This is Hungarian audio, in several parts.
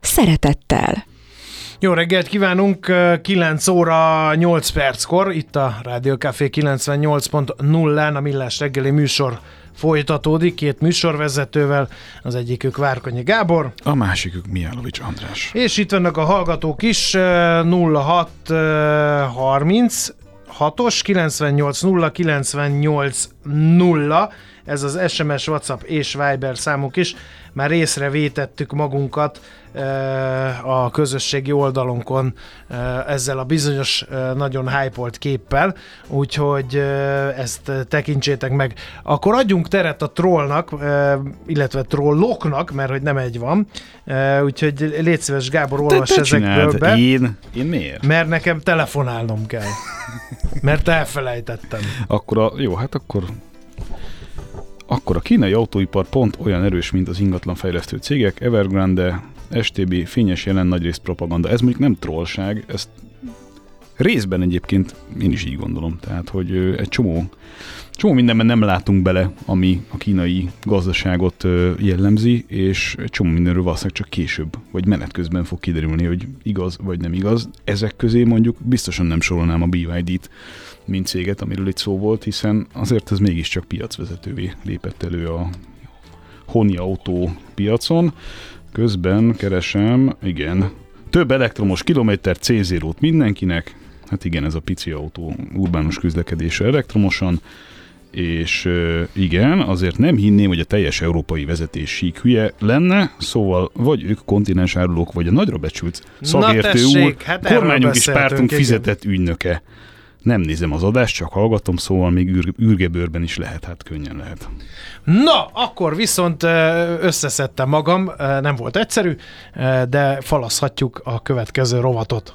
szeretettel. Jó reggelt kívánunk, 9 óra 8 perckor, itt a Rádió Café 98.0-án a Millás reggeli műsor folytatódik két műsorvezetővel, az egyikük Várkonyi Gábor. A másikük Mijálovics András. És itt vannak a hallgatók is, 06 30 6-os 98 0 98 0 ez az SMS, WhatsApp és Viber számuk is. Már észrevétettük magunkat a közösségi oldalunkon ezzel a bizonyos nagyon hype képpel, úgyhogy ezt tekintsétek meg. Akkor adjunk teret a trollnak, illetve trolloknak, mert hogy nem egy van, úgyhogy légy szíves Gábor, olvas ezekből be. Én? Én miért? Mert nekem telefonálnom kell. Mert elfelejtettem. Akkor a, jó, hát akkor akkor a kínai autóipar pont olyan erős, mint az ingatlanfejlesztő cégek, Evergrande, STB, fényes jelen nagyrészt propaganda. Ez mondjuk nem trollság, ezt részben egyébként én is így gondolom. Tehát, hogy egy csomó, csomó mindenben nem látunk bele, ami a kínai gazdaságot jellemzi, és egy csomó mindenről valószínűleg csak később, vagy menet közben fog kiderülni, hogy igaz vagy nem igaz. Ezek közé mondjuk biztosan nem sorolnám a BYD-t, mint céget, amiről itt szó volt, hiszen azért ez mégiscsak piacvezetővé lépett elő a Honi autó piacon. Közben keresem, igen, több elektromos kilométer C0-t mindenkinek, hát igen, ez a pici autó urbánus közlekedése elektromosan, és igen, azért nem hinném, hogy a teljes európai vezetés sík hülye lenne, szóval vagy ők kontinensárulók, vagy a nagyra becsült szakértő tessék, úr, hát kormányunk és pártunk igen. fizetett ügynöke nem nézem az adást, csak hallgatom, szóval még űr, űrgebőrben is lehet, hát könnyen lehet. Na, akkor viszont összeszedtem magam, nem volt egyszerű, de falaszhatjuk a következő rovatot.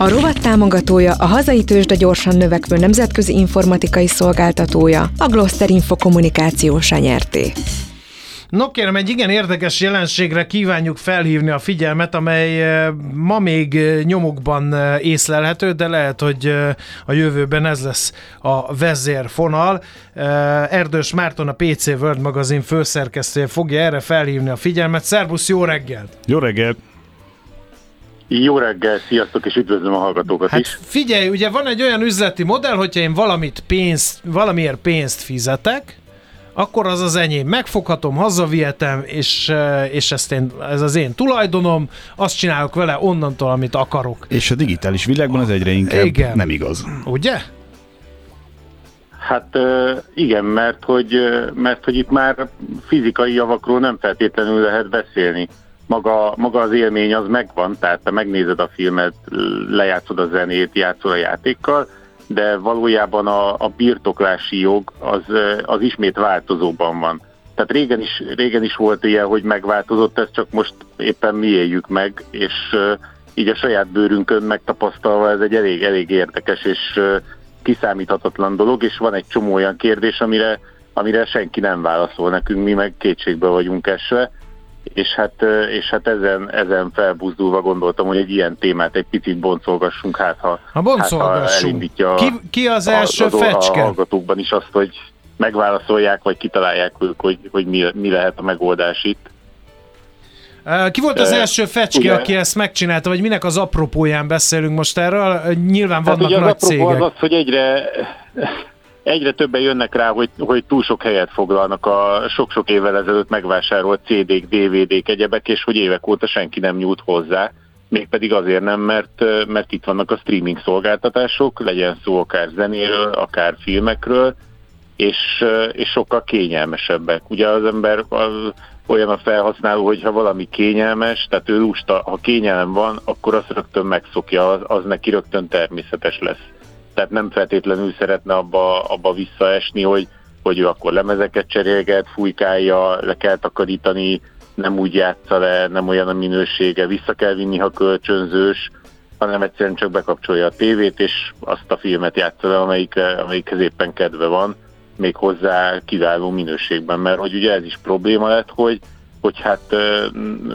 A rovat támogatója a hazai tőzsde gyorsan növekvő nemzetközi informatikai szolgáltatója, a Gloster Info kommunikációs nyerté. No kérem, egy igen érdekes jelenségre kívánjuk felhívni a figyelmet, amely eh, ma még eh, nyomokban eh, észlelhető, de lehet, hogy a jövőben ez lesz a vezérfonal. Erdős Márton, a PC World magazin főszerkesztője fogja erre felhívni a figyelmet. Szervusz, jó reggelt! Jó reggelt! Jó reggel, sziasztok, és üdvözlöm a hallgatókat hát is. Figyelj, ugye van egy olyan üzleti modell, hogyha én valamit pénzt, valamiért pénzt fizetek, akkor az az enyém. Megfoghatom, hazavihetem, és, eh, és ezt én, ez az én tulajdonom, azt csinálok vele onnantól, amit akarok. És a digitális világban ez egyre inkább Igen. nem igaz. Ugye? Hát igen, mert hogy, mert hogy itt már fizikai javakról nem feltétlenül lehet beszélni maga, maga az élmény az megvan, tehát te megnézed a filmet, lejátszod a zenét, játszol a játékkal, de valójában a, a birtoklási jog az, az ismét változóban van. Tehát régen is, régen is volt ilyen, hogy megváltozott, ez csak most éppen mi éljük meg, és így a saját bőrünkön megtapasztalva ez egy elég, elég érdekes és kiszámíthatatlan dolog, és van egy csomó olyan kérdés, amire, amire senki nem válaszol nekünk, mi meg kétségbe vagyunk esve, és hát, és hát ezen, ezen felbuzdulva gondoltam, hogy egy ilyen témát egy picit boncolgassunk, hát ha, ha, boncolgassunk. hát, ha elindítja ki, ki az első a, fecske? A hallgatókban is azt, hogy megválaszolják, vagy kitalálják ők, hogy, hogy mi, mi lehet a megoldás itt. Ki volt az első fecske, ugye, aki ezt megcsinálta, vagy minek az apropóján beszélünk most erről? Nyilván vannak hát ugye nagy az cégek. Az, az, hogy egyre egyre többen jönnek rá, hogy, hogy túl sok helyet foglalnak a sok-sok évvel ezelőtt megvásárolt CD-k, DVD-k, egyebek, és hogy évek óta senki nem nyújt hozzá. mégpedig azért nem, mert, mert itt vannak a streaming szolgáltatások, legyen szó akár zenéről, akár filmekről, és, és sokkal kényelmesebbek. Ugye az ember az, olyan a felhasználó, hogy ha valami kényelmes, tehát ő lusta, ha kényelem van, akkor azt rögtön megszokja, az, az neki rögtön természetes lesz. Tehát nem feltétlenül szeretne abba, abba visszaesni, hogy, hogy ő akkor lemezeket cserélget, fújkálja, le kell takarítani, nem úgy játsza le, nem olyan a minősége, vissza kell vinni, ha kölcsönzős, hanem egyszerűen csak bekapcsolja a tévét, és azt a filmet játsza le, amelyik, amelyikhez éppen kedve van még hozzá kiváló minőségben, mert hogy ugye ez is probléma lett, hogy, hogy hát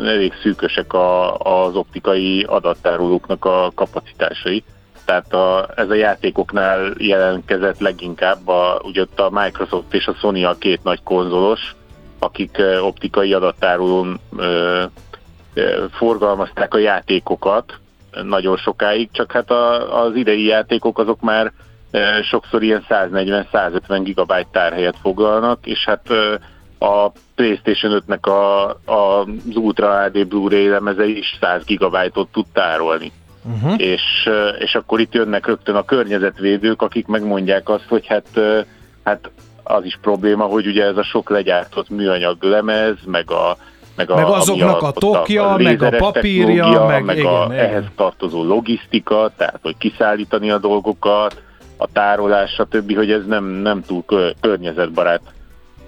elég szűkösek a, az optikai adattárolóknak a kapacitásai. Tehát a, ez a játékoknál jelenkezett leginkább, a, ugye ott a Microsoft és a Sony a két nagy konzolos, akik optikai adattárolón ö, ö, forgalmazták a játékokat nagyon sokáig, csak hát a, az idei játékok azok már sokszor ilyen 140-150 gigabyte tárhelyet foglalnak, és hát a PlayStation 5-nek a, a, az Ultra HD Blu-ray lemeze is 100 gigabyte-ot tud tárolni. Uh-huh. És, és akkor itt jönnek rögtön a környezetvédők, akik megmondják azt, hogy hát, hát az is probléma, hogy ugye ez a sok legyártott műanyag lemez, meg a meg, a, meg azoknak a, a tokja, a meg a papírja, meg, meg igen, a, igen. ehhez tartozó logisztika, tehát hogy kiszállítani a dolgokat, a tárolás, stb., hogy ez nem, nem túl környezetbarát.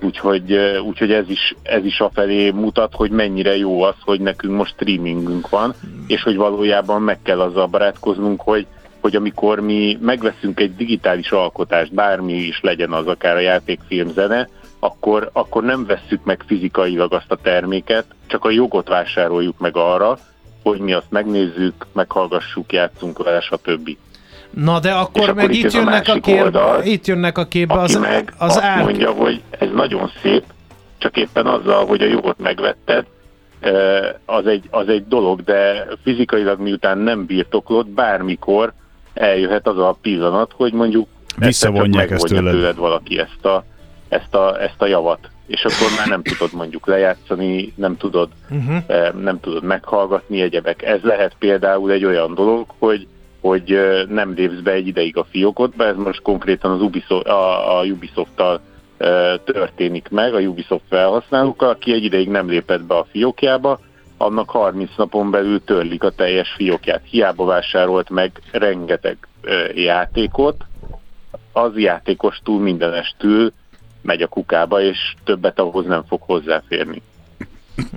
Úgyhogy, úgyhogy ez, is, ez is afelé mutat, hogy mennyire jó az, hogy nekünk most streamingünk van, és hogy valójában meg kell azzal barátkoznunk, hogy, hogy amikor mi megveszünk egy digitális alkotást, bármi is legyen az, akár a játékfilm zene, akkor, akkor nem vesszük meg fizikailag azt a terméket, csak a jogot vásároljuk meg arra, hogy mi azt megnézzük, meghallgassuk, játszunk vele, stb. Na de akkor és meg akkor itt, jönnek a, a képbe, oldal, itt jönnek a képbe az, meg az azt ár... mondja, hogy ez nagyon szép, csak éppen azzal, hogy a jogot megvetted, az egy, az egy dolog, de fizikailag miután nem birtoklod, bármikor eljöhet az a pillanat, hogy mondjuk visszavonják ezt tőled. tőled valaki ezt a, ezt, a, ezt a javat és akkor már nem tudod mondjuk lejátszani, nem tudod, uh-huh. nem tudod meghallgatni egyebek. Ez lehet például egy olyan dolog, hogy hogy nem lépsz be egy ideig a fiókodba, ez most konkrétan az Ubisoft, a, a Ubisoft-tal történik meg, a Ubisoft felhasználókkal, aki egy ideig nem lépett be a fiókjába, annak 30 napon belül törlik a teljes fiókját. Hiába vásárolt meg rengeteg játékot, az játékos túl mindenestül megy a kukába, és többet ahhoz nem fog hozzáférni.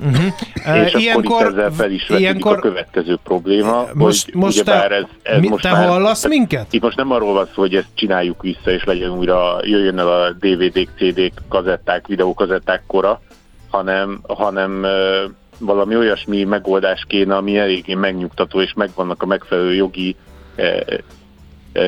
Uh-huh. És ilyenkor, akkor itt ezzel fel is ilyenkor, a következő probléma, most, hogy most te, ez, ez mi, most te már, hallasz minket? Itt most nem arról van szó, hogy ezt csináljuk vissza, és legyen újra, jöjjön el a DVD-k, CD-k, kazetták, videókazetták kora, hanem, hanem valami olyasmi megoldás kéne, ami eléggé megnyugtató, és megvannak a megfelelő jogi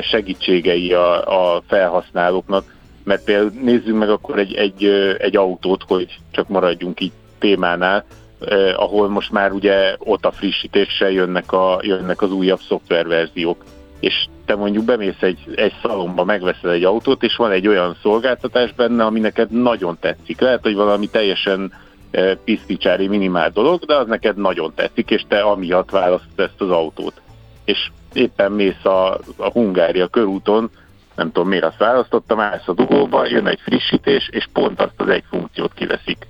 segítségei a, a felhasználóknak, mert például nézzük meg akkor egy, egy, egy autót, hogy csak maradjunk így témánál, eh, ahol most már ugye ott a frissítéssel jönnek, a, jönnek az újabb szoftververziók. És te mondjuk bemész egy, egy szalomba, megveszel egy autót, és van egy olyan szolgáltatás benne, ami neked nagyon tetszik. Lehet, hogy valami teljesen eh, piszpicsári minimál dolog, de az neked nagyon tetszik, és te amiatt választod ezt az autót. És éppen mész a, a Hungária körúton, nem tudom miért azt választottam, állsz a dugóba, jön egy frissítés, és pont azt az egy funkciót kiveszik.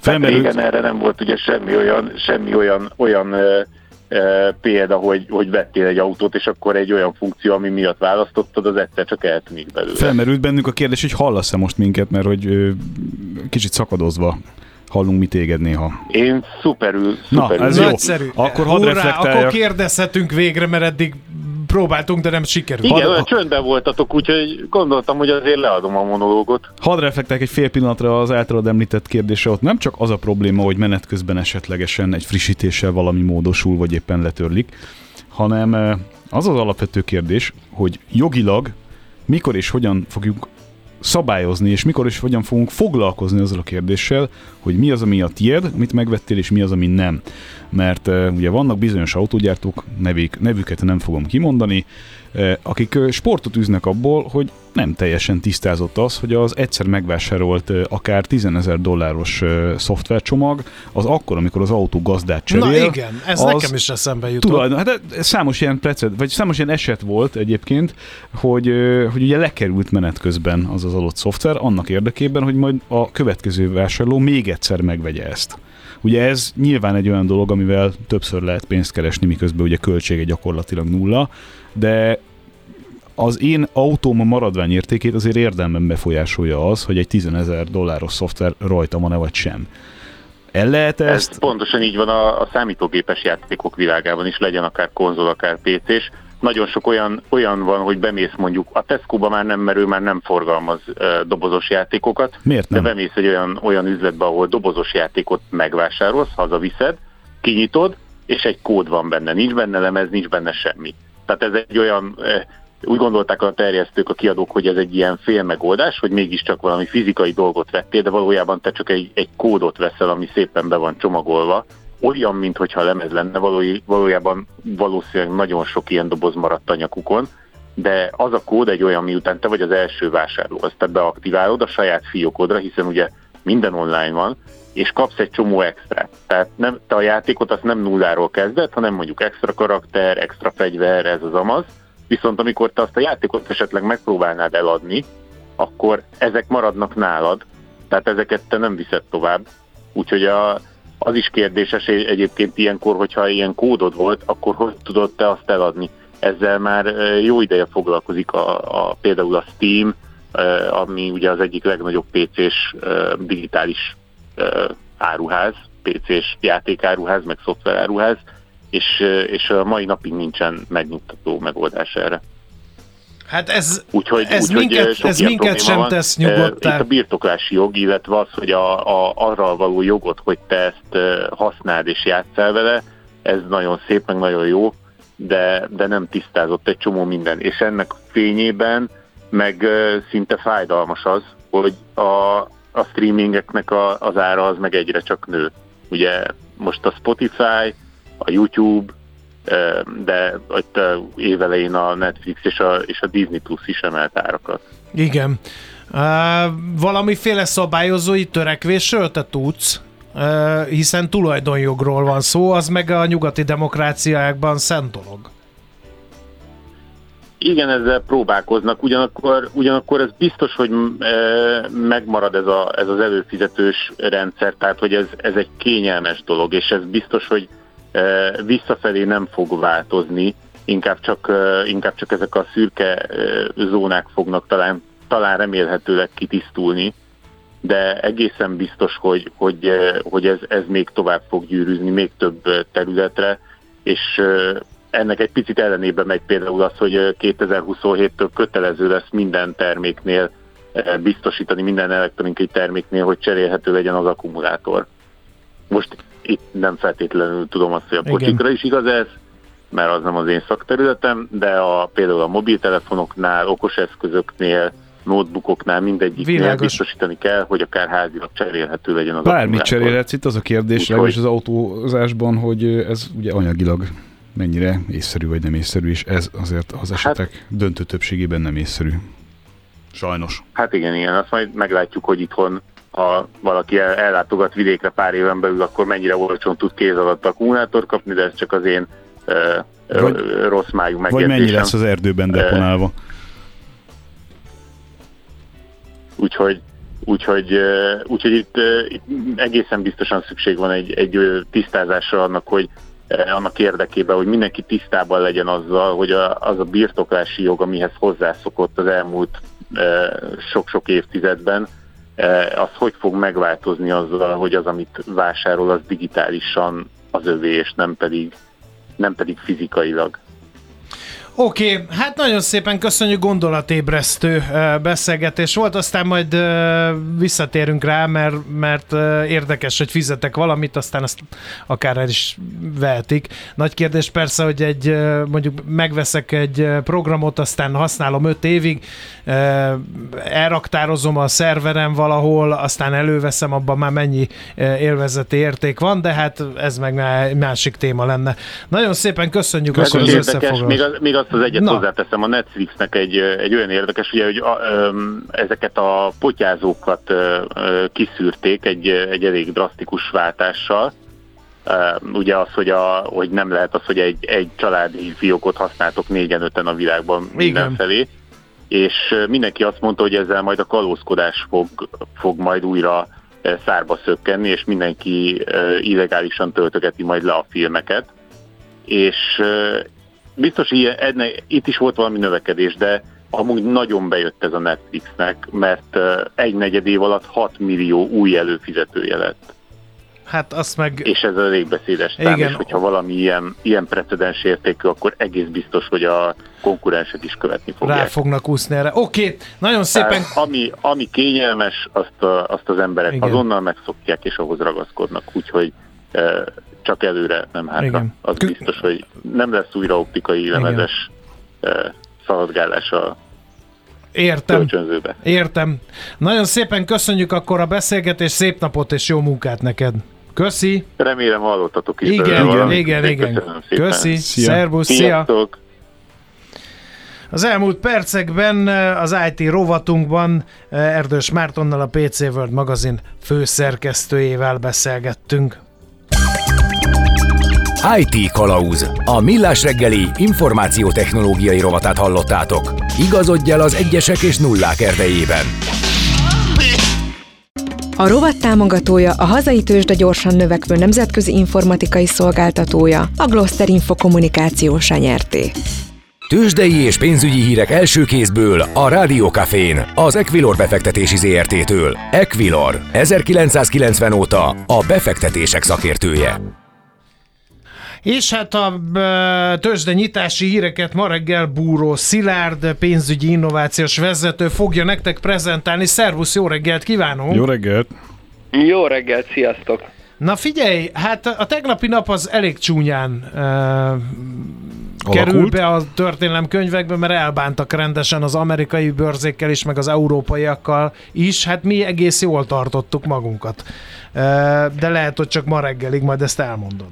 Felmerült... régen erre nem volt ugye semmi olyan, semmi olyan, olyan ö, ö, példa, hogy, hogy vettél egy autót, és akkor egy olyan funkció, ami miatt választottad, az egyszer csak eltűnik belőle. Felmerült bennünk a kérdés, hogy hallasz-e most minket, mert hogy ö, kicsit szakadozva hallunk mi téged néha. Én szuperül, szuperül. Na, ez jó. Nagyszerű. Akkor hadd Hurrá, akkor kérdezhetünk végre, mert eddig próbáltunk, de nem sikerült. Igen, Had... csöndben voltatok, úgyhogy gondoltam, hogy azért leadom a monológot. Hadd reflektálják egy fél pillanatra az általad említett kérdésre. Ott nem csak az a probléma, hogy menet közben esetlegesen egy frissítéssel valami módosul, vagy éppen letörlik, hanem eh, az az alapvető kérdés, hogy jogilag mikor és hogyan fogjuk szabályozni, és mikor és hogyan fogunk foglalkozni azzal a kérdéssel, hogy mi az, ami a tied, mit megvettél, és mi az, ami nem. Mert uh, ugye vannak bizonyos autógyártók, nevük, nevüket nem fogom kimondani, uh, akik uh, sportot üznek abból, hogy nem teljesen tisztázott az, hogy az egyszer megvásárolt akár 10 ezer dolláros szoftvercsomag, az akkor, amikor az autó gazdát cserél. Na igen, ez az nekem is eszembe jutott. Tulajdon, hát számos ilyen preced, vagy számos ilyen eset volt egyébként, hogy, hogy ugye lekerült menet közben az az adott szoftver, annak érdekében, hogy majd a következő vásárló még egyszer megvegye ezt. Ugye ez nyilván egy olyan dolog, amivel többször lehet pénzt keresni, miközben ugye költsége gyakorlatilag nulla, de az én autóm maradványértékét azért érdemben befolyásolja az, hogy egy 10 ezer dolláros szoftver rajta van-e vagy sem. El lehet ezt? Ez pontosan így van a, a számítógépes játékok világában is, legyen akár konzol, akár PC-s. Nagyon sok olyan, olyan van, hogy bemész mondjuk, a Tesco-ba már nem merő, már nem forgalmaz uh, dobozos játékokat. Miért nem? De bemész egy olyan, olyan üzletbe, ahol dobozos játékot megvásárolsz, hazaviszed, kinyitod, és egy kód van benne. Nincs benne lemez, nincs benne semmi. Tehát ez egy olyan, úgy gondolták a terjesztők, a kiadók, hogy ez egy ilyen fél megoldás, hogy mégiscsak valami fizikai dolgot vettél, de valójában te csak egy, egy kódot veszel, ami szépen be van csomagolva, olyan, mintha lemez lenne, valójában valószínűleg nagyon sok ilyen doboz maradt a nyakukon, de az a kód egy olyan, miután te vagy az első vásárló, azt te beaktiválod a saját fiókodra, hiszen ugye minden online van, és kapsz egy csomó extra. Tehát nem, te a játékot azt nem nulláról kezded, hanem mondjuk extra karakter, extra fegyver, ez az amaz, Viszont amikor te azt a játékot esetleg megpróbálnád eladni, akkor ezek maradnak nálad, tehát ezeket te nem viszed tovább. Úgyhogy a, az is kérdéses egyébként ilyenkor, hogyha ilyen kódod volt, akkor hogy tudod te azt eladni? Ezzel már jó ideje foglalkozik a, a, például a Steam, ami ugye az egyik legnagyobb PC-s digitális áruház, PC-s játékáruház, meg szoftveráruház, és, és a mai napig nincsen megnyugtató megoldás erre. Hát ez, úgyhogy, ez úgyhogy minket, ez minket sem van. tesz nyugodtá. Itt a birtoklási jog, illetve az, hogy a, a, arra való jogot, hogy te ezt használd és játszál vele, ez nagyon szép, meg nagyon jó, de, de nem tisztázott egy csomó minden. És ennek fényében meg szinte fájdalmas az, hogy a, a streamingeknek a, az ára az meg egyre csak nő. Ugye most a Spotify, a YouTube, de ott évelején a Netflix és a, és a Disney Plus is emelt árakat. Igen. Uh, valamiféle szabályozói törekvésről te tudsz? Uh, hiszen tulajdonjogról van szó, az meg a nyugati demokráciákban szent dolog. Igen, ezzel próbálkoznak, ugyanakkor, ugyanakkor ez biztos, hogy e, megmarad ez, a, ez az előfizetős rendszer, tehát hogy ez, ez egy kényelmes dolog, és ez biztos, hogy visszafelé nem fog változni, inkább csak, inkább csak ezek a szürke zónák fognak talán, talán remélhetőleg kitisztulni, de egészen biztos, hogy, hogy, hogy ez, ez még tovább fog gyűrűzni, még több területre, és ennek egy picit ellenébe megy például az, hogy 2027-től kötelező lesz minden terméknél biztosítani, minden elektronikai terméknél, hogy cserélhető legyen az akkumulátor. Most itt nem feltétlenül tudom azt, hogy a kocsikra is igaz ez, mert az nem az én szakterületem, de a, például a mobiltelefonoknál, okoseszközöknél, notebookoknál mindegyiknél Világos. biztosítani kell, hogy akár házilag cserélhető legyen az Bármit cserélhetsz, itt az a kérdés, legalábbis az autózásban, hogy ez ugye anyagilag mennyire észszerű vagy nem észszerű, és ez azért az esetek hát, döntő többségében nem észszerű. Sajnos. Hát igen, igen, azt majd meglátjuk, hogy itthon ha valaki ellátogat vidékre pár éven belül, akkor mennyire olcsón tud kéz alatt akkumulátor kapni, de ez csak az én vagy, rossz májú megjegyzésem. Vagy mennyi lesz az erdőben deponálva. Úgyhogy Úgyhogy, úgyhogy itt, itt egészen biztosan szükség van egy, egy tisztázásra annak, hogy annak érdekében, hogy mindenki tisztában legyen azzal, hogy a, az a birtoklási jog, amihez hozzászokott az elmúlt sok-sok évtizedben, az hogy fog megváltozni azzal, hogy az, amit vásárol, az digitálisan az övé, és nem pedig, nem pedig fizikailag. Oké, okay, hát nagyon szépen köszönjük gondolatébresztő beszélgetés volt, aztán majd visszatérünk rá, mert, mert érdekes, hogy fizetek valamit, aztán azt akár el is vehetik. Nagy kérdés persze, hogy egy mondjuk megveszek egy programot, aztán használom 5 évig, elraktározom a szerverem valahol, aztán előveszem, abban már mennyi élvezeti érték van, de hát ez meg másik téma lenne. Nagyon szépen köszönjük akkor az összefoglalást. Még, még azt az egyet Na. hozzáteszem, a Netflixnek egy, egy olyan érdekes, ugye, hogy a, ö, ezeket a potyázókat ö, ö, kiszűrték egy, egy elég drasztikus váltással. Ö, ugye az, hogy, a, hogy nem lehet az, hogy egy, egy családi fiókot használtok négyen, öten a világban mindenfelé. És mindenki azt mondta, hogy ezzel majd a kalózkodás fog, fog majd újra szárba szökkenni, és mindenki illegálisan töltögeti majd le a filmeket és biztos ilyen, enne, itt is volt valami növekedés, de amúgy nagyon bejött ez a Netflixnek, mert egy negyed év alatt 6 millió új előfizetője lett. Hát azt meg... És ez elég beszédes szám, Igen. és hogyha valami ilyen, ilyen precedens értékű, akkor egész biztos, hogy a konkurensek is követni fogják. Rá fognak úszni erre. Oké, okay, nagyon szépen... Tehát, ami, ami kényelmes, azt, a, azt az emberek Igen. Azonnal megszokják, és ahhoz ragaszkodnak, úgyhogy csak előre, nem hátra. Igen. Az biztos, hogy nem lesz újra optikai lemezes szaladgálás a Értem. kölcsönzőbe. Értem. Nagyon szépen köszönjük akkor a beszélgetést, szép napot és jó munkát neked. Köszi. Remélem hallottatok is. Igen, igen, igen, igen. Köszi. Szia. Szervusz, szia. Sziasztok! Az elmúlt percekben az IT rovatunkban Erdős Mártonnal a PC World magazin főszerkesztőjével beszélgettünk. IT Kalauz. A millás reggeli információtechnológiai rovatát hallottátok. Igazodj el az egyesek és nullák erdejében. A rovat támogatója a hazai tőzsde gyorsan növekvő nemzetközi informatikai szolgáltatója, a Gloster Info kommunikációs nyerté. Tőzsdei és pénzügyi hírek első kézből a Rádiókafén, az Equilor befektetési ZRT-től. Equilor, 1990 óta a befektetések szakértője. És hát a tőzsde nyitási híreket ma reggel Búró Szilárd, pénzügyi innovációs vezető fogja nektek prezentálni. Szervusz, jó reggelt kívánunk! Jó reggelt! Jó reggelt, sziasztok! Na figyelj, hát a tegnapi nap az elég csúnyán uh, kerül be a történelem könyvekbe, mert elbántak rendesen az amerikai bőrzékkel is, meg az európaiakkal is. Hát mi egész jól tartottuk magunkat. Uh, de lehet, hogy csak ma reggelig, majd ezt elmondod.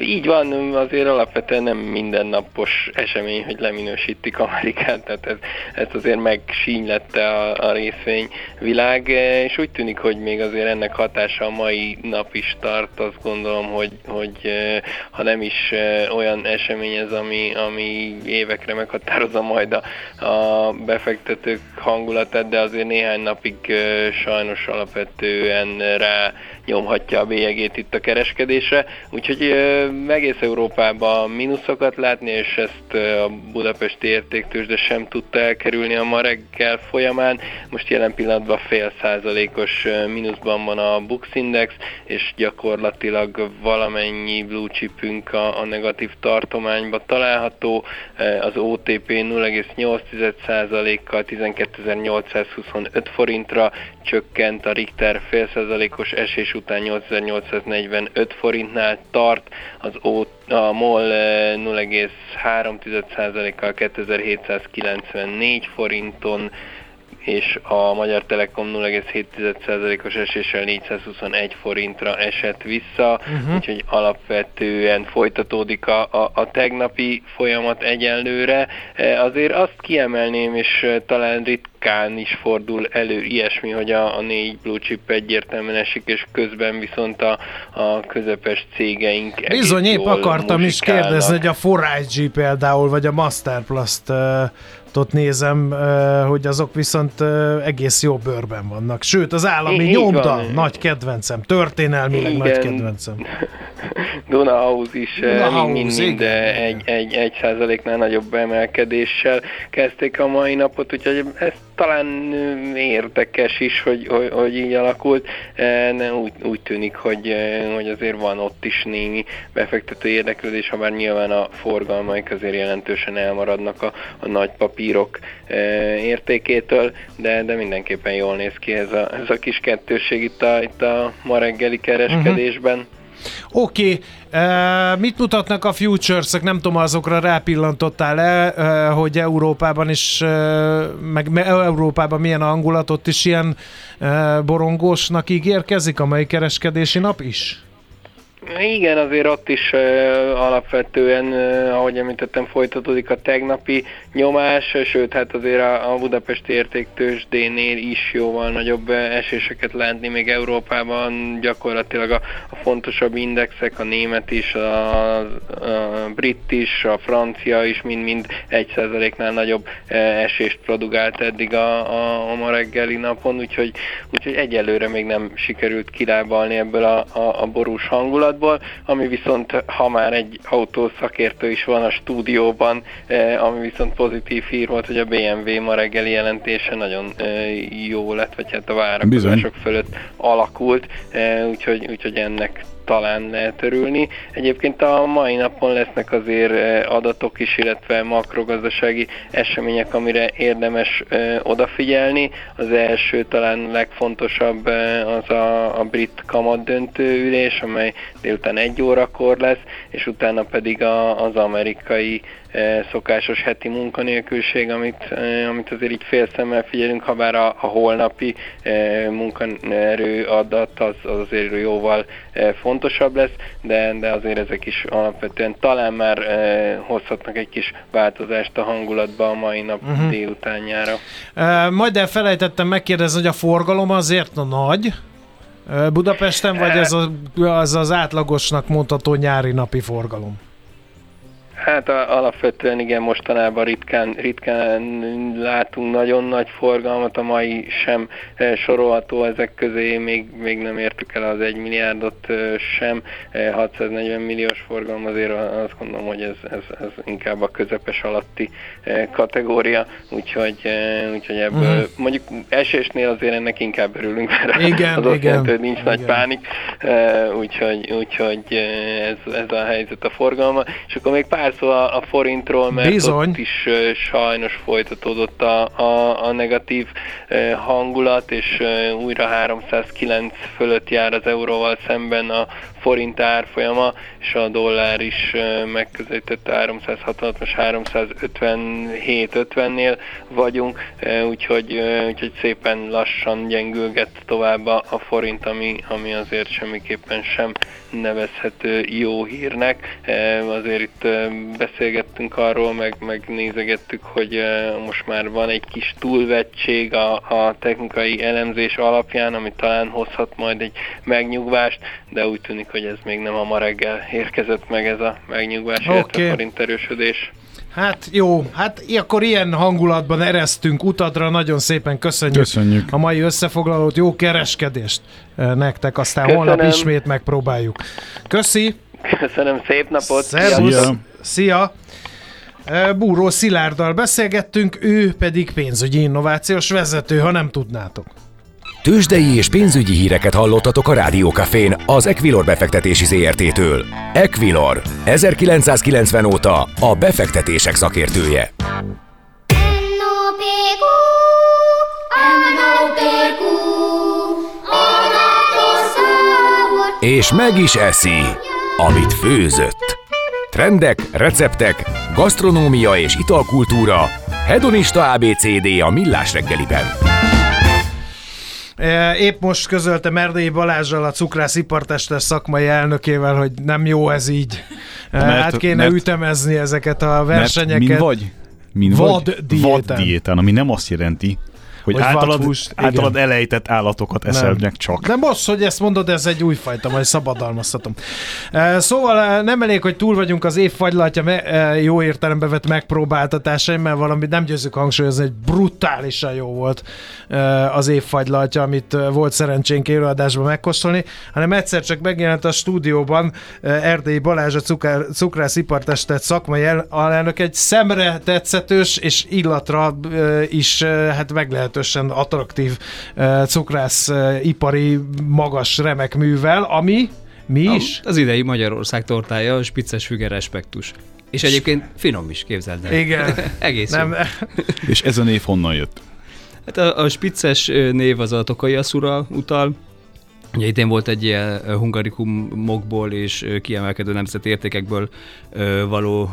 Így van, azért alapvetően nem mindennapos esemény, hogy leminősítik Amerikát, tehát ez, ez azért megsínylette a, a részvényvilág, és úgy tűnik, hogy még azért ennek hatása a mai nap is tart, azt gondolom, hogy, hogy ha nem is olyan esemény ez, ami, ami évekre meghatározza majd a, a befektetők hangulatát, de azért néhány napig sajnos alapvetően rá nyomhatja a bélyegét itt a kereskedésre, úgyhogy ö, egész Európában mínuszokat látni, és ezt a budapesti értéktőzsde sem tudta elkerülni a ma reggel folyamán. Most jelen pillanatban fél százalékos mínuszban van a Bux Index, és gyakorlatilag valamennyi blue chipünk a, a negatív tartományba található. Az OTP 0,8%-kal 12.825 forintra csökkent, a Richter fél százalékos esés után 8845 forintnál tart, az o, a MOL eh, 0,3%-kal 2794 forinton, és a Magyar Telekom 0,7%-os eséssel 421 forintra esett vissza, uh-huh. úgyhogy alapvetően folytatódik a, a, a tegnapi folyamat egyenlőre. Eh, Azért azt kiemelném, és eh, talán ritkán is fordul elő ilyesmi, hogy a, a négy blue chip egyértelműen esik, és közben viszont a, a közepes cégeink Bizony, épp akartam is muzsikálnak. kérdezni, hogy a Forage például, vagy a Masterplast uh, ott nézem, hogy azok viszont egész jó bőrben vannak. Sőt, az állami Így nyomda, van. nagy kedvencem, történelmileg Igen. nagy kedvencem. Dunahouse is Dunahouse, mind, mind igen. eh, egy, egy, egy százaléknál nagyobb emelkedéssel kezdték a mai napot, úgyhogy ez talán érdekes is, hogy, hogy, hogy így alakult. De úgy, úgy tűnik, hogy, hogy azért van ott is némi befektető érdeklődés, ha bár nyilván a forgalmaik azért jelentősen elmaradnak a, a nagy papírok értékétől, de, de mindenképpen jól néz ki ez a, ez a kis kettőség itt a, itt a ma reggeli kereskedésben. Oké, okay. uh, mit mutatnak a futures Nem tudom, azokra rápillantottál-e, uh, hogy Európában is, uh, meg me- Európában milyen a hangulat, ott is ilyen uh, borongósnak ígérkezik a mai kereskedési nap is? Igen, azért ott is uh, alapvetően, uh, ahogy említettem, folytatódik a tegnapi nyomás, sőt, hát azért a, a budapesti értéktősdénél is jóval nagyobb eséseket látni, még Európában. Gyakorlatilag a, a fontosabb indexek, a német is, a, a brit is, a francia is mind-mind egy százaléknál nagyobb esést produkált eddig a, a, a ma reggeli napon, úgyhogy, úgyhogy egyelőre még nem sikerült kilábalni ebből a, a, a borús hangulatból, ami viszont, ha már egy autószakértő is van a stúdióban, eh, ami viszont pozitív hír volt, hogy a BMW ma reggeli jelentése nagyon eh, jó lett, vagy hát a várakozások fölött alakult, eh, úgyhogy, úgyhogy ennek talán lehet örülni. Egyébként a mai napon lesznek azért eh, adatok is, illetve makrogazdasági események, amire érdemes eh, odafigyelni. Az első talán legfontosabb eh, az a, a brit kamat döntőülés, amely délután egy órakor lesz, és utána pedig a, az amerikai szokásos heti munkanélküliség, amit, amit azért így félszemmel figyelünk, ha bár a, a holnapi munkaerő adat az, az azért jóval fontosabb lesz, de, de azért ezek is alapvetően talán már hozhatnak egy kis változást a hangulatba a mai nap uh-huh. délutánjára. Majd elfelejtettem megkérdezni, hogy a forgalom azért nagy, Budapesten, vagy ez az, az az átlagosnak mondható nyári napi forgalom? Hát a, alapvetően igen, mostanában ritkán, ritkán látunk nagyon nagy forgalmat, a mai sem e, sorolható ezek közé, még, még nem értük el az 1 milliárdot e, sem, e, 640 milliós forgalom, azért azt gondolom, hogy ez, ez, ez inkább a közepes alatti e, kategória, úgyhogy, e, úgyhogy ebből uh-huh. mondjuk esésnél azért ennek inkább örülünk, mert igen, az azt igen, jelenti, hogy nincs igen. nagy pánik, e, úgyhogy, úgyhogy e, ez, ez a helyzet a forgalma, és akkor még pár szó a, a forintról, mert Bizony. ott is uh, sajnos folytatódott a, a, a negatív uh, hangulat, és uh, újra 309 fölött jár az euróval szemben a forint árfolyama, és a dollár is megközelítette 366, most 357-50-nél vagyunk, úgyhogy, úgyhogy szépen lassan gyengülget tovább a, a forint, ami, ami azért semmiképpen sem nevezhető jó hírnek. Azért itt beszélgettünk arról, meg, meg nézegettük, hogy most már van egy kis túlvettség a, a technikai elemzés alapján, ami talán hozhat majd egy megnyugvást, de úgy tűnik, hogy ez még nem a ma reggel érkezett meg ez a megnyugvás, okay. illetve forint erősödés. Hát jó, hát akkor ilyen hangulatban eresztünk utadra, nagyon szépen köszönjük, Köszönjük. a mai összefoglalót, jó kereskedést nektek, aztán Köszönöm. holnap ismét megpróbáljuk. Köszi! Köszönöm, szép napot! Szervusz! Szia. Szia! Búró Szilárddal beszélgettünk, ő pedig pénzügyi innovációs vezető, ha nem tudnátok. Tőzsdei és pénzügyi híreket hallottatok a Rádiókafén az Equilor befektetési ZRT-től. Equilor, 1990 óta a befektetések szakértője. NOPQ, NOPQ, Adatos És meg is eszi, amit főzött. Trendek, receptek, gasztronómia és italkultúra. Hedonista ABCD a millás reggeliben. Eh, Épp most közölte Merdei Balázsral a cukrászipartestes szakmai elnökével, hogy nem jó ez így. Eh, Mert- hát kéne mert- ütemezni ezeket a Mert versenyeket. min vagy? Min Vad vagy? diétán. Vad diétán, ami nem azt jelenti, hogy, Hogy általad, igen. általad elejtett állatokat eszel meg csak. De most, hogy ezt mondod, ez egy újfajta, majd szabadalmaztatom. Szóval nem elég, hogy túl vagyunk az év fagylatja jó értelembe vett megpróbáltatásaim, mert valami nem győzök hangsúlyozni, hogy brutálisan jó volt az év fagylatja, amit volt szerencsénk élőadásban megkóstolni, hanem egyszer csak megjelent a stúdióban Erdélyi Balázs, a cukár, cukrászipartestet szakmai el- alelnök egy szemre tetszetős és illatra is hát meglehetősen attraktív eh, cukrász eh, ipari magas remek művel, ami mi is? Az idei Magyarország tortája, a spicces füge respektus. És egyébként finom is, képzeld el. Igen. Egész Nem. És ez a név honnan jött? Hát a, a spicces ö, név az a Tokai Aszura utal, Ugye idén volt egy ilyen hungarikumokból és kiemelkedő nemzeti értékekből való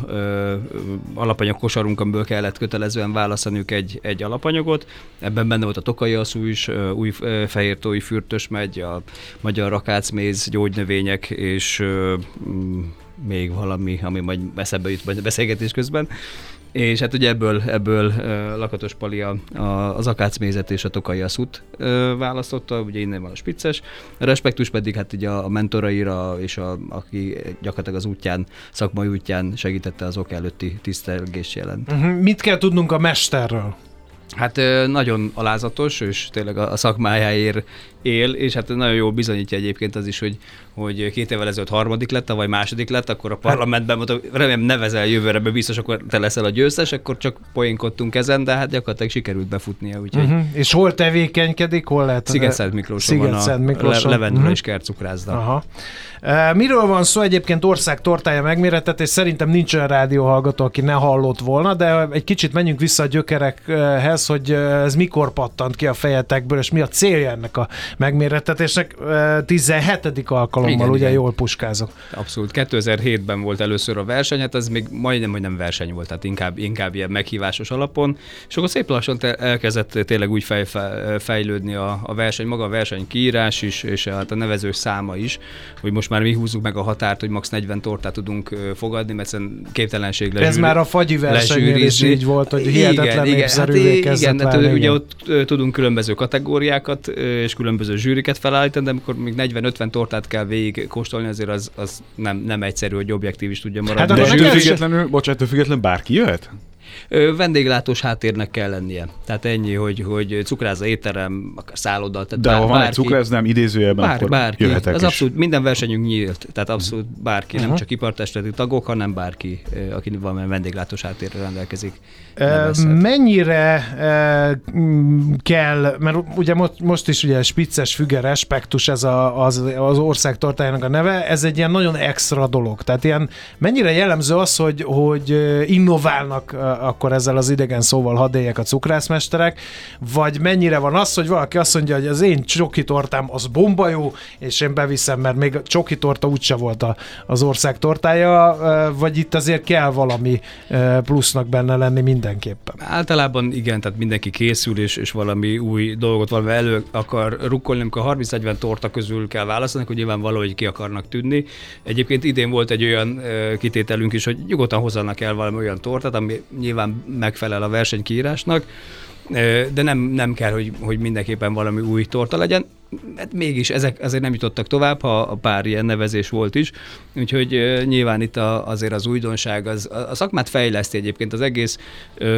alapanyag kosarunk, amiből kellett kötelezően választaniuk egy, egy alapanyagot. Ebben benne volt a tokai aszú is, új ö, fehér tói fürtös megy, a magyar rakácméz, gyógynövények és még valami, ami majd eszembe jut majd a beszélgetés közben. És hát ugye ebből, ebből Lakatos Pali a, a, az akácmézet és a tokai aszút uh, választotta, ugye innen van a spicces. A respektus pedig hát ugye a mentoraira, és a, aki gyakorlatilag az útján, szakmai útján segítette az ok előtti tisztelgés jelen. Uh-huh. Mit kell tudnunk a mesterről? Hát nagyon alázatos, és tényleg a szakmájáért él, és hát nagyon jól bizonyítja egyébként az is, hogy, hogy két évvel ezelőtt harmadik lett, vagy második lett, akkor a parlamentben mondta, remélem nevezel jövőre, be biztos akkor te leszel a győztes, akkor csak poénkodtunk ezen, de hát gyakorlatilag sikerült befutnia, úgyhogy Uh-huh. És hol tevékenykedik, hol lehet? Sziget-Szent Miklóson van a Sziget-Szent Miklóson. le, levendula Mhm. és kertcukrászda. Aha. E, Miről van szó egyébként ország tortája megméretetés? Szerintem nincs olyan rádióhallgató, aki ne hallott volna, de egy kicsit menjünk vissza a gyökerekhez, hogy ez mikor pattant ki a fejetekből, és mi a célja ennek a megméretetésnek. E, 17. alkalommal, Igen, ugye igen. jól puskázok. Abszolút. 2007-ben volt először a verseny, hát ez még majdnem, hogy nem verseny volt, tehát inkább, inkább ilyen meghívásos alapon, és akkor szép lassan elkezdett tényleg úgy fej, fe- fejlődni a, a verseny, maga a verseny kiírás is, és hát a nevezős száma is, hogy most már mi húzzuk meg a határt, hogy max 40 tortát tudunk fogadni, mert szerintem képtelenség le Ez már a fagyi versenynél is így volt, hogy hihetetlen népszerűvé hát, kezdett igen, hát ugye igen. ott tudunk különböző kategóriákat és különböző zsűriket felállítani, de amikor még 40-50 tortát kell végig kóstolni, azért az, az nem, nem egyszerű, hogy objektív is tudja maradni. Hát De függetlenül, bocsánat, függetlenül bárki jöhet? Vendéglátós háttérnek kell lennie. Tehát ennyi, hogy, hogy cukrászda, étterem, akár szálloda. Tehát De ha van egy bárki- cukrász, nem idézőjelben, Bár, akkor bárki. jöhetek Az is. abszolút minden versenyünk nyílt, tehát abszolút bárki, nem csak ipartestületi tagok, hanem bárki, aki valamilyen vendéglátós háttérrel rendelkezik. Nevezhet. Mennyire mm, kell, mert ugye most, most is ugye spicces füge respektus ez a, az, az ország tortájának a neve, ez egy ilyen nagyon extra dolog. Tehát ilyen mennyire jellemző az, hogy, hogy innoválnak akkor ezzel az idegen szóval hadélyek a cukrászmesterek, vagy mennyire van az, hogy valaki azt mondja, hogy az én csoki tortám az bomba jó, és én beviszem, mert még a csoki torta úgyse volt a, az ország tortája, vagy itt azért kell valami plusznak benne lenni mindenképpen. Általában igen, tehát mindenki készül, és, és valami új dolgot valami elő akar rukkolni, amikor 30-40 torta közül kell választani, hogy nyilván valahogy ki akarnak tűnni. Egyébként idén volt egy olyan kitételünk is, hogy nyugodtan hozzanak el valami olyan tortát, ami nyilván megfelel a versenykiírásnak, de nem, nem kell, hogy, hogy mindenképpen valami új torta legyen. Hát mégis ezek azért nem jutottak tovább, ha a pár ilyen nevezés volt is, úgyhogy nyilván itt a, azért az újdonság, az, a, szakmát fejleszti egyébként az egész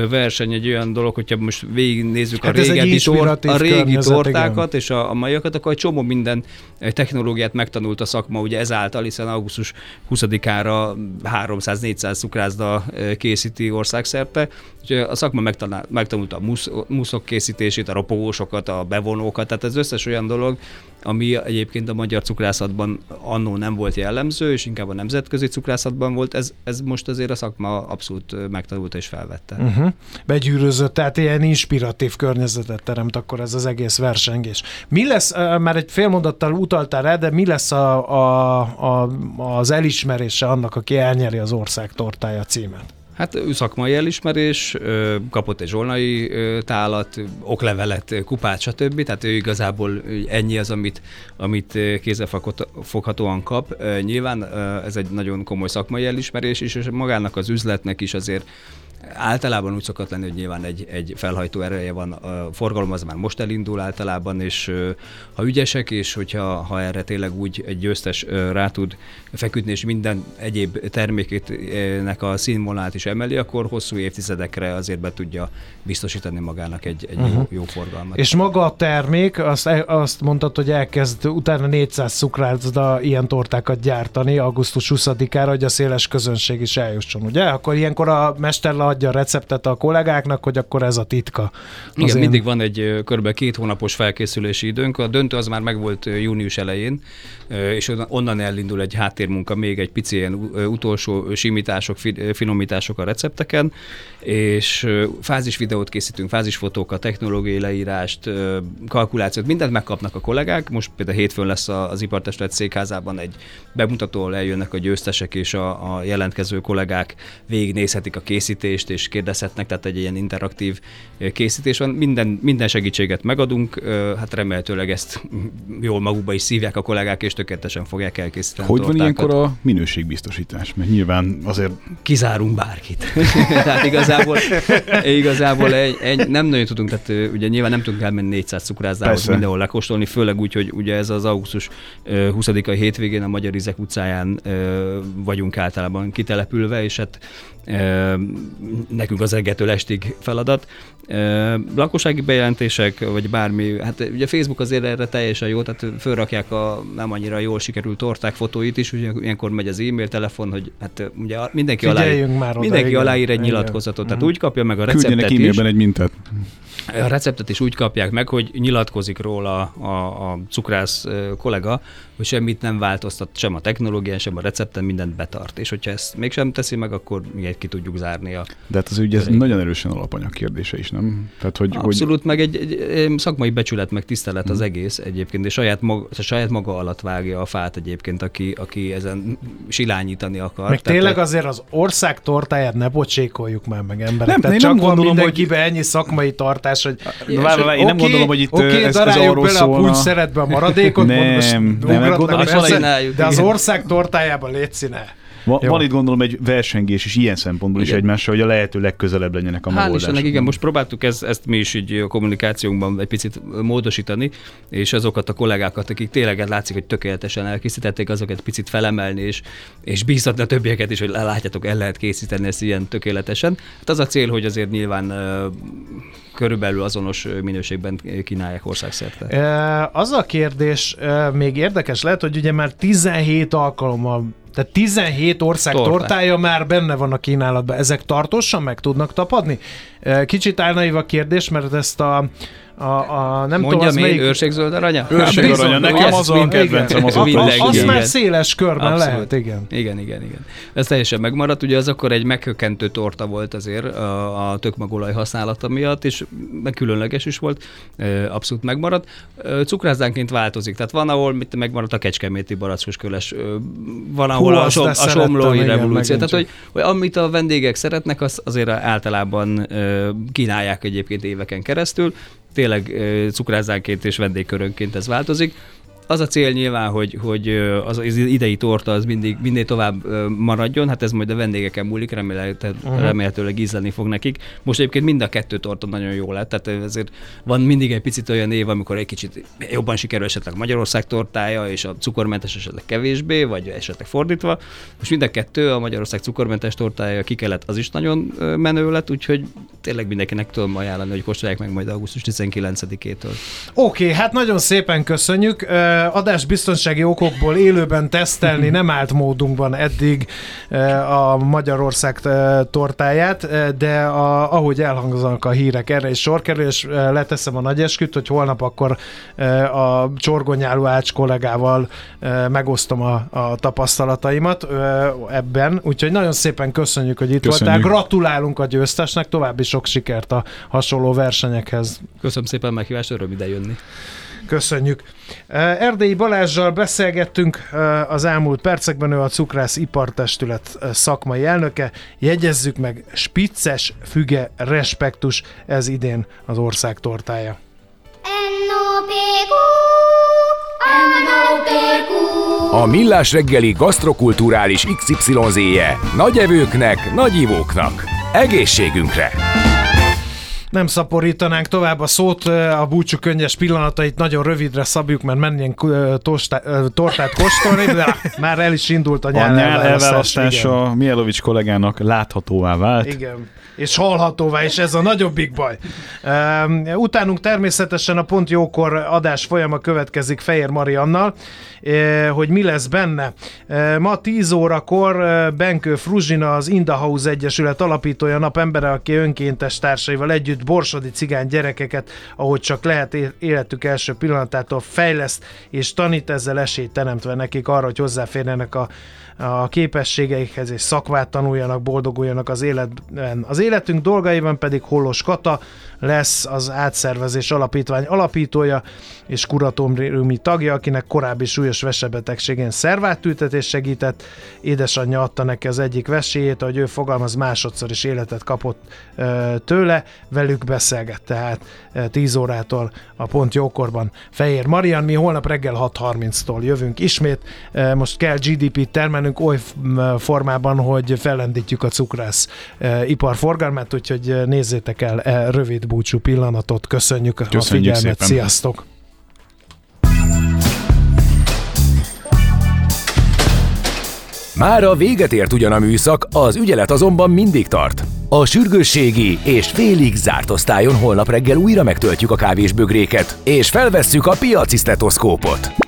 verseny egy olyan dolog, hogyha most végignézzük Hát a régebbi, tor, a régi tortákat és a, a maiakat, akkor egy csomó minden technológiát megtanult a szakma, ugye ezáltal, hiszen augusztus 20-ára 300-400 cukrászda készíti országszerte, úgyhogy a szakma megtanulta a musz, muszok készítését, a ropogósokat, a bevonókat, tehát ez összes olyan dolog, ami egyébként a magyar cukrászatban annó nem volt jellemző, és inkább a nemzetközi cukrászatban volt, ez, ez most azért a szakma abszolút megtanulta és felvette. Uh-huh. Begyűrözött, tehát ilyen inspiratív környezetet teremt akkor ez az egész versengés. Mi lesz, már egy fél mondattal utaltál rá, de mi lesz a, a, a, az elismerése annak, aki elnyeri az ország tortája címet? Hát szakmai elismerés, kapott egy zsolnai tálat, oklevelet, kupát, stb. Tehát ő igazából ennyi az, amit, amit kézzelfoghatóan kap. Nyilván ez egy nagyon komoly szakmai elismerés is, és magának az üzletnek is azért Általában úgy szokott lenni, hogy nyilván egy, egy felhajtó ereje van, a forgalom az már most elindul általában, és ha ügyesek, és hogyha ha erre tényleg úgy egy győztes rá tud feküdni, és minden egyéb termékének a színvonalát is emeli, akkor hosszú évtizedekre azért be tudja biztosítani magának egy, egy uh-huh. jó, jó forgalmat. És maga a termék, azt, azt mondtad, hogy elkezd utána 400 cukrászda ilyen tortákat gyártani augusztus 20-ára, hogy a széles közönség is eljusson, ugye? Akkor ilyenkor a mesterlap adja a receptet a kollégáknak, hogy akkor ez a titka. Igen, én- mindig van egy kb. két hónapos felkészülési időnk. A döntő az már megvolt június elején, és onnan- elindul egy háttérmunka, még egy pici ilyen utolsó simítások, finomítások a recepteken, és ö, fázisvideót készítünk, fázisfotókat, technológiai leírást, kalkulációt, mindent megkapnak a kollégák. Most például hétfőn lesz a- az Ipartestület székházában egy bemutató, ahol eljönnek a győztesek és a, a jelentkező kollégák végignézhetik a készítést és kérdezhetnek, tehát egy ilyen interaktív készítés van. Minden, minden segítséget megadunk, hát remélhetőleg ezt jól magukba is szívják a kollégák, és tökéletesen fogják elkészíteni. Hogy van ilyenkor a minőségbiztosítás? Mert nyilván azért kizárunk bárkit. tehát igazából, igazából egy, egy, nem nagyon tudunk, tehát ugye nyilván nem tudunk elmenni 400 cukrászdához mindenhol lekóstolni, főleg úgy, hogy ugye ez az augusztus ö, 20-a hétvégén a Magyar Izek utcáján vagyunk általában kitelepülve, és hát nekünk az reggeltől estig feladat. Lakossági bejelentések, vagy bármi, hát ugye Facebook azért erre teljesen jó, tehát fölrakják a nem annyira jól sikerült torták fotóit is, ugye ilyenkor megy az e-mail, telefon, hogy hát ugye mindenki, Figyeljünk aláír, már oda, mindenki igen. aláír egy Igen. nyilatkozatot, tehát Mhm. úgy kapja meg a receptet küldjenek is, e-mailben egy mintát. A receptet is úgy kapják meg, hogy nyilatkozik róla a, a cukrász kollega, hogy semmit nem változtat, sem a technológián, sem a recepten, mindent betart. És hogyha ezt mégsem teszi meg, akkor még ki tudjuk zárni a De hát az ugye ez Öreg. nagyon erősen alapanyag kérdése is, nem? Tehát, hogy, Abszolút, meg egy, egy, egy szakmai becsület, meg tisztelet Mhm. az egész egyébként, és saját maga, saját maga alatt vágja a fát egyébként, aki, aki ezen silányítani akar. Meg Tehát, tényleg azért az ország tortáját ne bocsékoljuk már meg emberek. Nem, Tehát én csak nem gondolom, mindenkibe ennyi szakmai tartás, hogy Na, várj, várj, én nem Oké, gondolom, hogy itt oké, ö, ez, ez arról bele a szólna. puncs szeretbe a maradékot, Nem, nem, nem, gondolom, de az ország tortájában légy színe. Va- Jó. van itt gondolom egy versengés is ilyen szempontból is Igen. egymással, hogy a lehető legközelebb legyenek a Hál' megoldások. Istennek, igen, most próbáltuk ezt, ezt mi is így a kommunikációnkban egy picit módosítani, és azokat a kollégákat, akik tényleg látszik, hogy tökéletesen elkészítették, azokat picit felemelni, és, és bíztatni a többieket is, hogy látjátok, el lehet készíteni ezt ilyen tökéletesen. Hát az a cél, hogy azért nyilván körülbelül azonos minőségben kínálják országszerte. Az a kérdés még érdekes lehet, hogy ugye már 17 alkalommal tehát 17 ország Torta. tortája már benne van a kínálatban. Ezek tartósan meg tudnak tapadni? Kicsit álnaív a kérdés, mert ezt a, a, a nem tudom, Mondjam az én, melyik... őrségzöld aranya? Őrség Bizony, aranya, nekem az az a kedvencem, az a már széles körben Abszolút. lehet, igen. Igen, igen, igen. Ez teljesen megmaradt. Ugye az akkor egy meghökkentő torta volt azért a, a tökmagolaj használata miatt, és meg különleges is volt, abszolút megmaradt. Ö, Cukrászánként változik, tehát van, ahol mit megmaradt a kecskeméti barackos köles, van, ahol Hú, a, som, a somlói igen, revolúció. Tehát, hogy, hogy amit a vendégek szeretnek, az azért általában kínálják egyébként éveken keresztül. Tényleg cukrászánként és vendégkörönként ez változik. Az a cél nyilván, hogy, hogy az, az idei torta az mindig, minél tovább maradjon, hát ez majd a vendégeken múlik, remélhetőleg, uh-huh. remélhetőleg ízleni fog nekik. Most egyébként mind a kettő torta nagyon jó lett, tehát ezért van mindig egy picit olyan év, amikor egy kicsit jobban sikerül esetleg Magyarország tortája, és a cukormentes esetleg kevésbé, vagy esetleg fordítva. Most mind a kettő, a Magyarország cukormentes tortája ki kellett, az is nagyon menő lett, úgyhogy tényleg mindenkinek tudom ajánlani, hogy kóstolják meg majd augusztus 19-től. Oké, okay, hát nagyon szépen köszönjük. Ö, Adás biztonsági okokból élőben tesztelni nem állt módunkban eddig ö, a Magyarország ö, tortáját, de a, ahogy elhangzanak a hírek, erre is sor kerül, és leteszem a nagy esküt, hogy holnap akkor a csorgonyáló Ács kollégával megosztom a, a tapasztalataimat ebben, úgyhogy nagyon szépen köszönjük, hogy itt Köszönjük. voltál. Gratulálunk a győztesnek, további sok sikert a hasonló versenyekhez. Köszönöm szépen a meghívást, öröm ide jönni. Köszönjük. Erdélyi Balázsjal beszélgettünk az elmúlt percekben, ő a Cukrász Ipartestület szakmai elnöke. Jegyezzük meg, spicces füge respektus, ez idén az ország tortája. A Millás reggeli gasztrokulturális XYZ-je nagy evőknek, nagy ivóknak. Egészségünkre! Nem szaporítanánk tovább a szót, a búcsú könnyes pillanatait nagyon rövidre szabjuk, mert menjünk tortát kóstolni, de már el is indult a nyár, a nyár elválasztása Mielovics kollégának láthatóvá vált. Igen és hallhatóvá, és ez a nagyobbik baj. Utánunk természetesen a Pont Jókor adás folyama következik Fehér Mariannal, hogy mi lesz benne. Ma 10 órakor Benkő Fruzsina, az Indahouse Egyesület alapítója napembere, aki önkéntes társaival együtt borsodi cigány gyerekeket, ahogy csak lehet életük első pillanatától fejleszt és tanít, ezzel esélyt teremtve nekik arra, hogy hozzáférjenek a a képességeikhez, és szakvát tanuljanak, boldoguljanak az életben. Az életünk dolgaiban pedig Hollos Kata lesz az átszervezés alapítvány alapítója és kuratóriumi tagja, akinek korábbi súlyos vesebetegségén szervátültetés segített. Édesanyja adta neki az egyik veséjét, ahogy ő fogalmaz, másodszor is életet kapott tőle, velük beszélget, tehát 10 órától a pont jókorban. Fehér Marian, mi holnap reggel 6.30-tól jövünk ismét, most kell GDP-t termelnünk oly formában, hogy fellendítjük a cukrász iparforgalmát, úgyhogy nézzétek el e rövid búcsú pillanatot, köszönjük, köszönjük a figyelmet, szépen. sziasztok! Már a véget ért ugyan a műszak, az ügyelet azonban mindig tart. A sürgősségi és félig zárt osztályon holnap reggel újra megtöltjük a kávésbögréket, és felvesszük a piaci stetoszkópot.